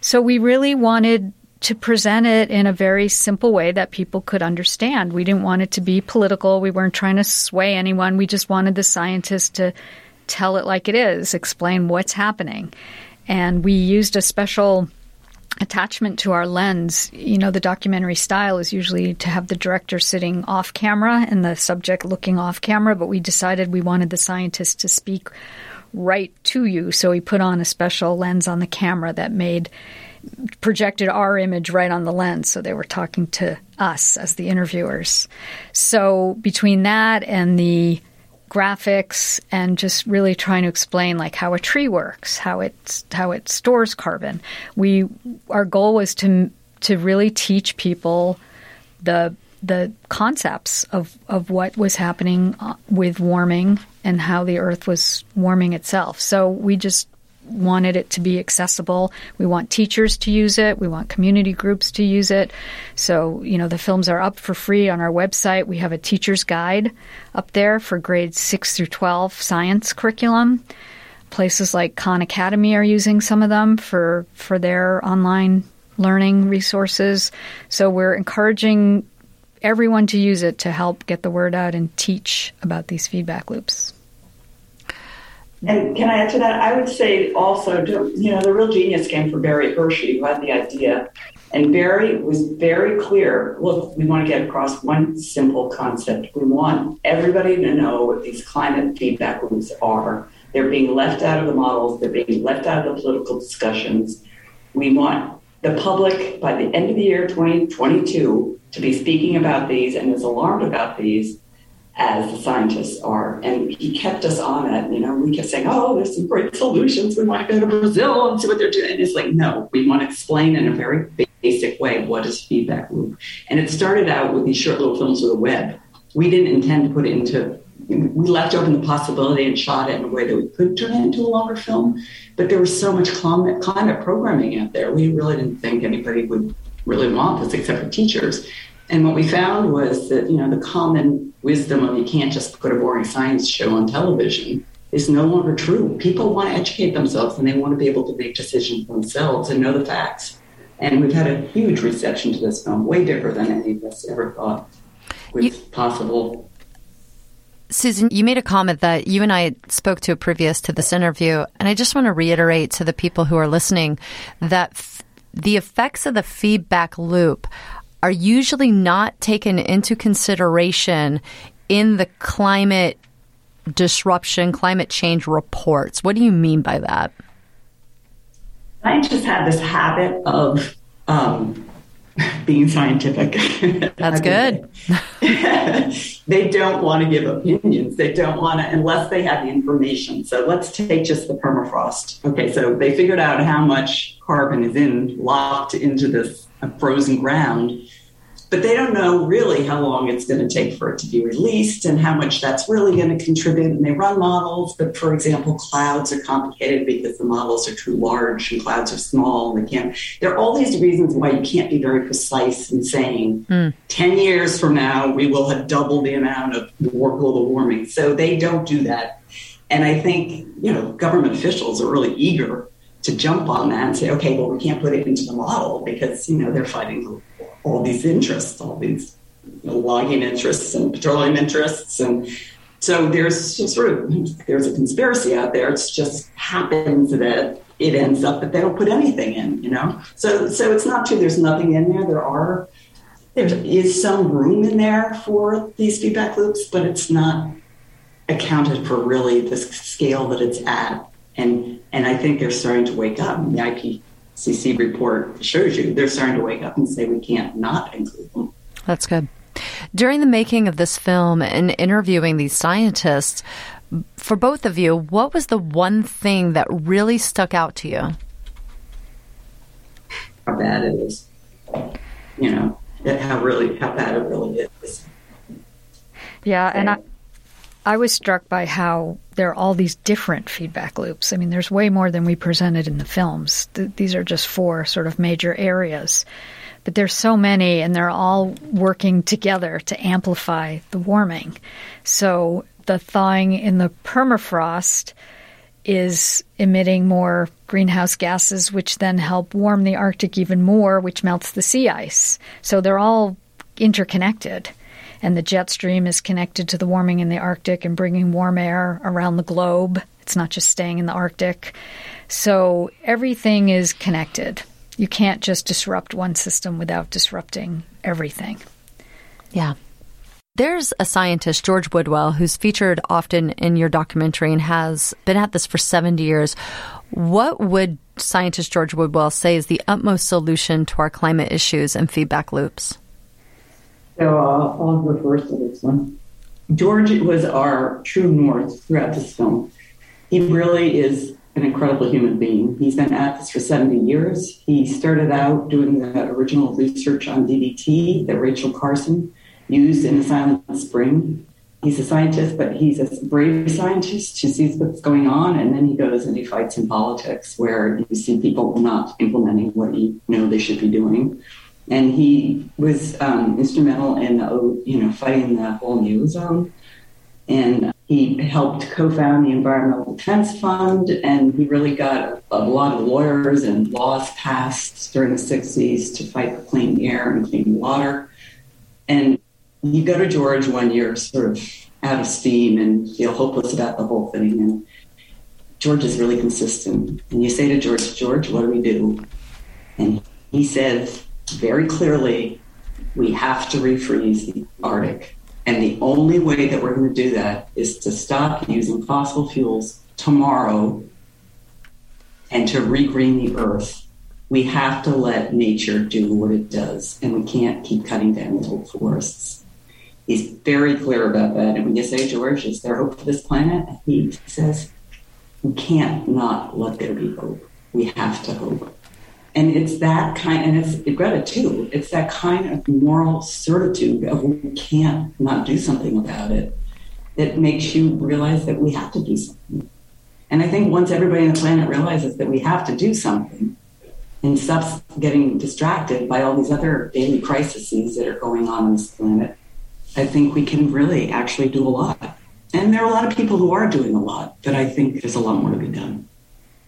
So we really wanted to present it in a very simple way that people could understand. We didn't want it to be political. We weren't trying to sway anyone. We just wanted the scientists to tell it like it is, explain what's happening. And we used a special attachment to our lens. You know, the documentary style is usually to have the director sitting off camera and the subject looking off camera, but we decided we wanted the scientist to speak right to you. So we put on a special lens on the camera that made projected our image right on the lens so they were talking to us as the interviewers. So between that and the graphics and just really trying to explain like how a tree works, how it how it stores carbon. We our goal was to to really teach people the the concepts of, of what was happening uh, with warming and how the earth was warming itself. So we just wanted it to be accessible. We want teachers to use it. We want community groups to use it. So, you know, the films are up for free on our website. We have a teacher's guide up there for grades 6 through 12 science curriculum. Places like Khan Academy are using some of them for, for their online learning resources. So we're encouraging everyone to use it to help get the word out and teach about these feedback loops. And can I add to that? I would say also, you know, the real genius came from Barry Hershey, who had the idea. And Barry was very clear look, we want to get across one simple concept. We want everybody to know what these climate feedback loops are. They're being left out of the models, they're being left out of the political discussions. We want the public by the end of the year 2022 to be speaking about these and is alarmed about these as the scientists are. And he kept us on it. You know, we kept saying, oh, there's some great solutions. We want to go to Brazil and see what they're doing. And it's like, no, we want to explain in a very basic way what is feedback loop. And it started out with these short little films with a web. We didn't intend to put it into we left open the possibility and shot it in a way that we could turn it into a longer film. But there was so much climate, climate programming out there. We really didn't think anybody would really want this except for teachers. And what we found was that, you know, the common wisdom of you can't just put a boring science show on television is no longer true. People want to educate themselves and they want to be able to make decisions themselves and know the facts. And we've had a huge reception to this film, way bigger than any of us ever thought was you, possible. Susan, you made a comment that you and I spoke to previous to this interview, and I just want to reiterate to the people who are listening that f- the effects of the feedback loop are usually not taken into consideration in the climate disruption, climate change reports. What do you mean by that? I just have this habit of um, being scientific. That's good. they don't want to give opinions. They don't want to, unless they have the information. So let's take just the permafrost. Okay, so they figured out how much carbon is in locked into this frozen ground but they don't know really how long it's going to take for it to be released and how much that's really going to contribute. And they run models, but for example, clouds are complicated because the models are too large and clouds are small. And they can't. There are all these reasons why you can't be very precise in saying mm. ten years from now we will have doubled the amount of global warming. So they don't do that. And I think you know government officials are really eager to jump on that and say, okay, well, we can't put it into the model because you know they're fighting all these interests, all these you know, logging interests and petroleum interests, and so there's sort of there's a conspiracy out there. It just happens that it ends up that they don't put anything in, you know. So so it's not true. There's nothing in there. There are there is some room in there for these feedback loops, but it's not accounted for really the scale that it's at. And and I think they're starting to wake up. The IPCC report shows you, they're starting to wake up and say we can't not include them. That's good. During the making of this film and interviewing these scientists, for both of you, what was the one thing that really stuck out to you? How bad it is. You know, how really how bad it really is. Yeah, and I I was struck by how there are all these different feedback loops. I mean, there's way more than we presented in the films. Th- these are just four sort of major areas. But there's so many, and they're all working together to amplify the warming. So the thawing in the permafrost is emitting more greenhouse gases, which then help warm the Arctic even more, which melts the sea ice. So they're all interconnected and the jet stream is connected to the warming in the Arctic and bringing warm air around the globe. It's not just staying in the Arctic. So everything is connected. You can't just disrupt one system without disrupting everything. Yeah. There's a scientist, George Woodwell, who's featured often in your documentary and has been at this for 70 years. What would scientist George Woodwell say is the utmost solution to our climate issues and feedback loops? So I'll go first to this one. George was our true north throughout this film. He really is an incredible human being. He's been at this for 70 years. He started out doing the original research on DDT that Rachel Carson used in the Silent Spring. He's a scientist, but he's a brave scientist who sees what's going on, and then he goes and he fights in politics where you see people not implementing what you know they should be doing and he was um, instrumental in you know fighting the whole ozone. And he helped co-found the Environmental Defense Fund, and he really got a, a lot of lawyers and laws passed during the 60s to fight for clean air and clean water. And you go to George when you're sort of out of steam and feel hopeless about the whole thing. And George is really consistent. And you say to George, George, what do we do? And he says, very clearly we have to refreeze the Arctic. And the only way that we're going to do that is to stop using fossil fuels tomorrow and to regreen the earth. We have to let nature do what it does, and we can't keep cutting down the old forests. He's very clear about that. And when you say, George, is there hope for this planet? He says, we can't not let there be hope. We have to hope. And it's that kind, and it's Greta too, it's that kind of moral certitude of we can't not do something about it that makes you realize that we have to do something. And I think once everybody on the planet realizes that we have to do something and stops getting distracted by all these other daily crises that are going on on this planet, I think we can really actually do a lot. And there are a lot of people who are doing a lot, but I think there's a lot more to be done.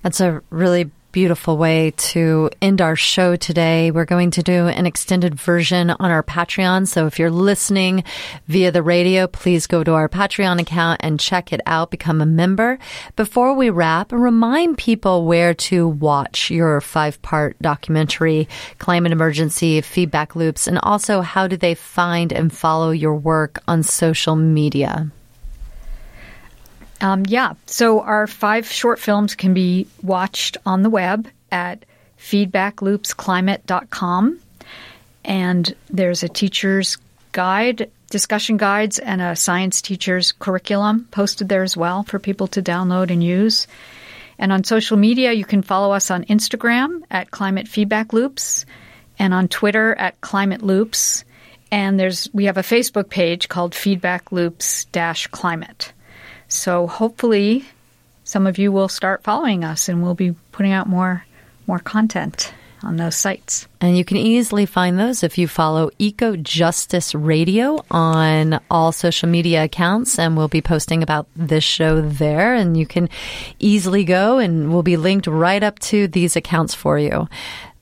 That's a really beautiful way to end our show today. We're going to do an extended version on our Patreon. So if you're listening via the radio, please go to our Patreon account and check it out, become a member. Before we wrap, remind people where to watch your five part documentary, Climate Emergency Feedback Loops, and also how do they find and follow your work on social media? Um, yeah. So our five short films can be watched on the web at feedbackloopsclimate.com. And there's a teacher's guide, discussion guides, and a science teacher's curriculum posted there as well for people to download and use. And on social media, you can follow us on Instagram at Climate Feedback Loops and on Twitter at Climate Loops. And there's we have a Facebook page called Feedback Loops Climate. So hopefully some of you will start following us and we'll be putting out more more content on those sites. And you can easily find those if you follow Eco Justice Radio on all social media accounts. And we'll be posting about this show there. And you can easily go and we'll be linked right up to these accounts for you.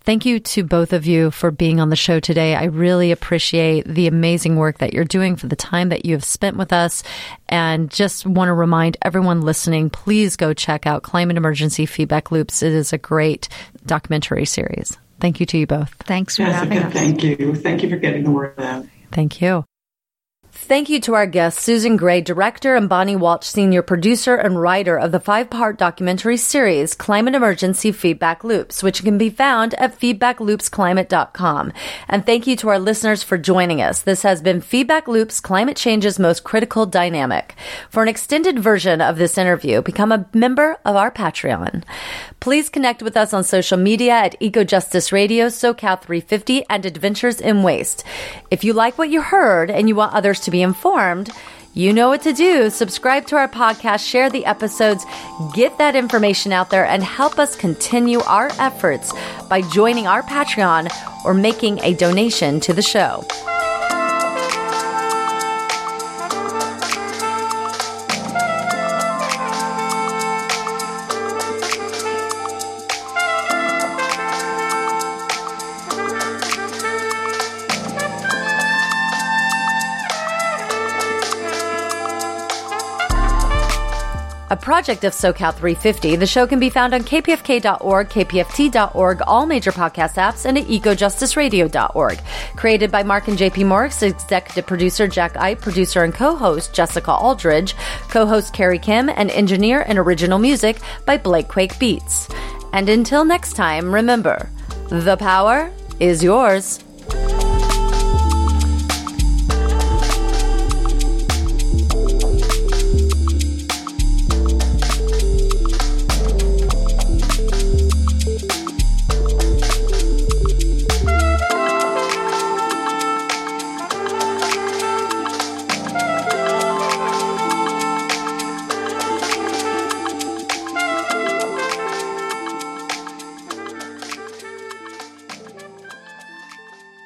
Thank you to both of you for being on the show today. I really appreciate the amazing work that you're doing for the time that you have spent with us. And just want to remind everyone listening, please go check out Climate Emergency Feedback Loops. It is a great documentary series. Thank you to you both. Thanks for Jessica, having us. Thank you. Thank you for getting the word out. Thank you. Thank you to our guest, Susan Gray, director, and Bonnie Walsh, senior producer and writer of the five part documentary series, Climate Emergency Feedback Loops, which can be found at feedbackloopsclimate.com. And thank you to our listeners for joining us. This has been Feedback Loops, Climate Change's most critical dynamic. For an extended version of this interview, become a member of our Patreon. Please connect with us on social media at EcoJustice Radio, SoCal 350, and Adventures in Waste. If you like what you heard and you want others to be informed, you know what to do. Subscribe to our podcast, share the episodes, get that information out there, and help us continue our efforts by joining our Patreon or making a donation to the show. A project of SoCal 350, the show can be found on kpfk.org, kpft.org, all major podcast apps, and at ecojusticeradio.org. Created by Mark and JP Morris, executive producer Jack Eidt, producer and co-host Jessica Aldridge, co-host Carrie Kim, and engineer and original music by Blake Quake Beats. And until next time, remember, the power is yours.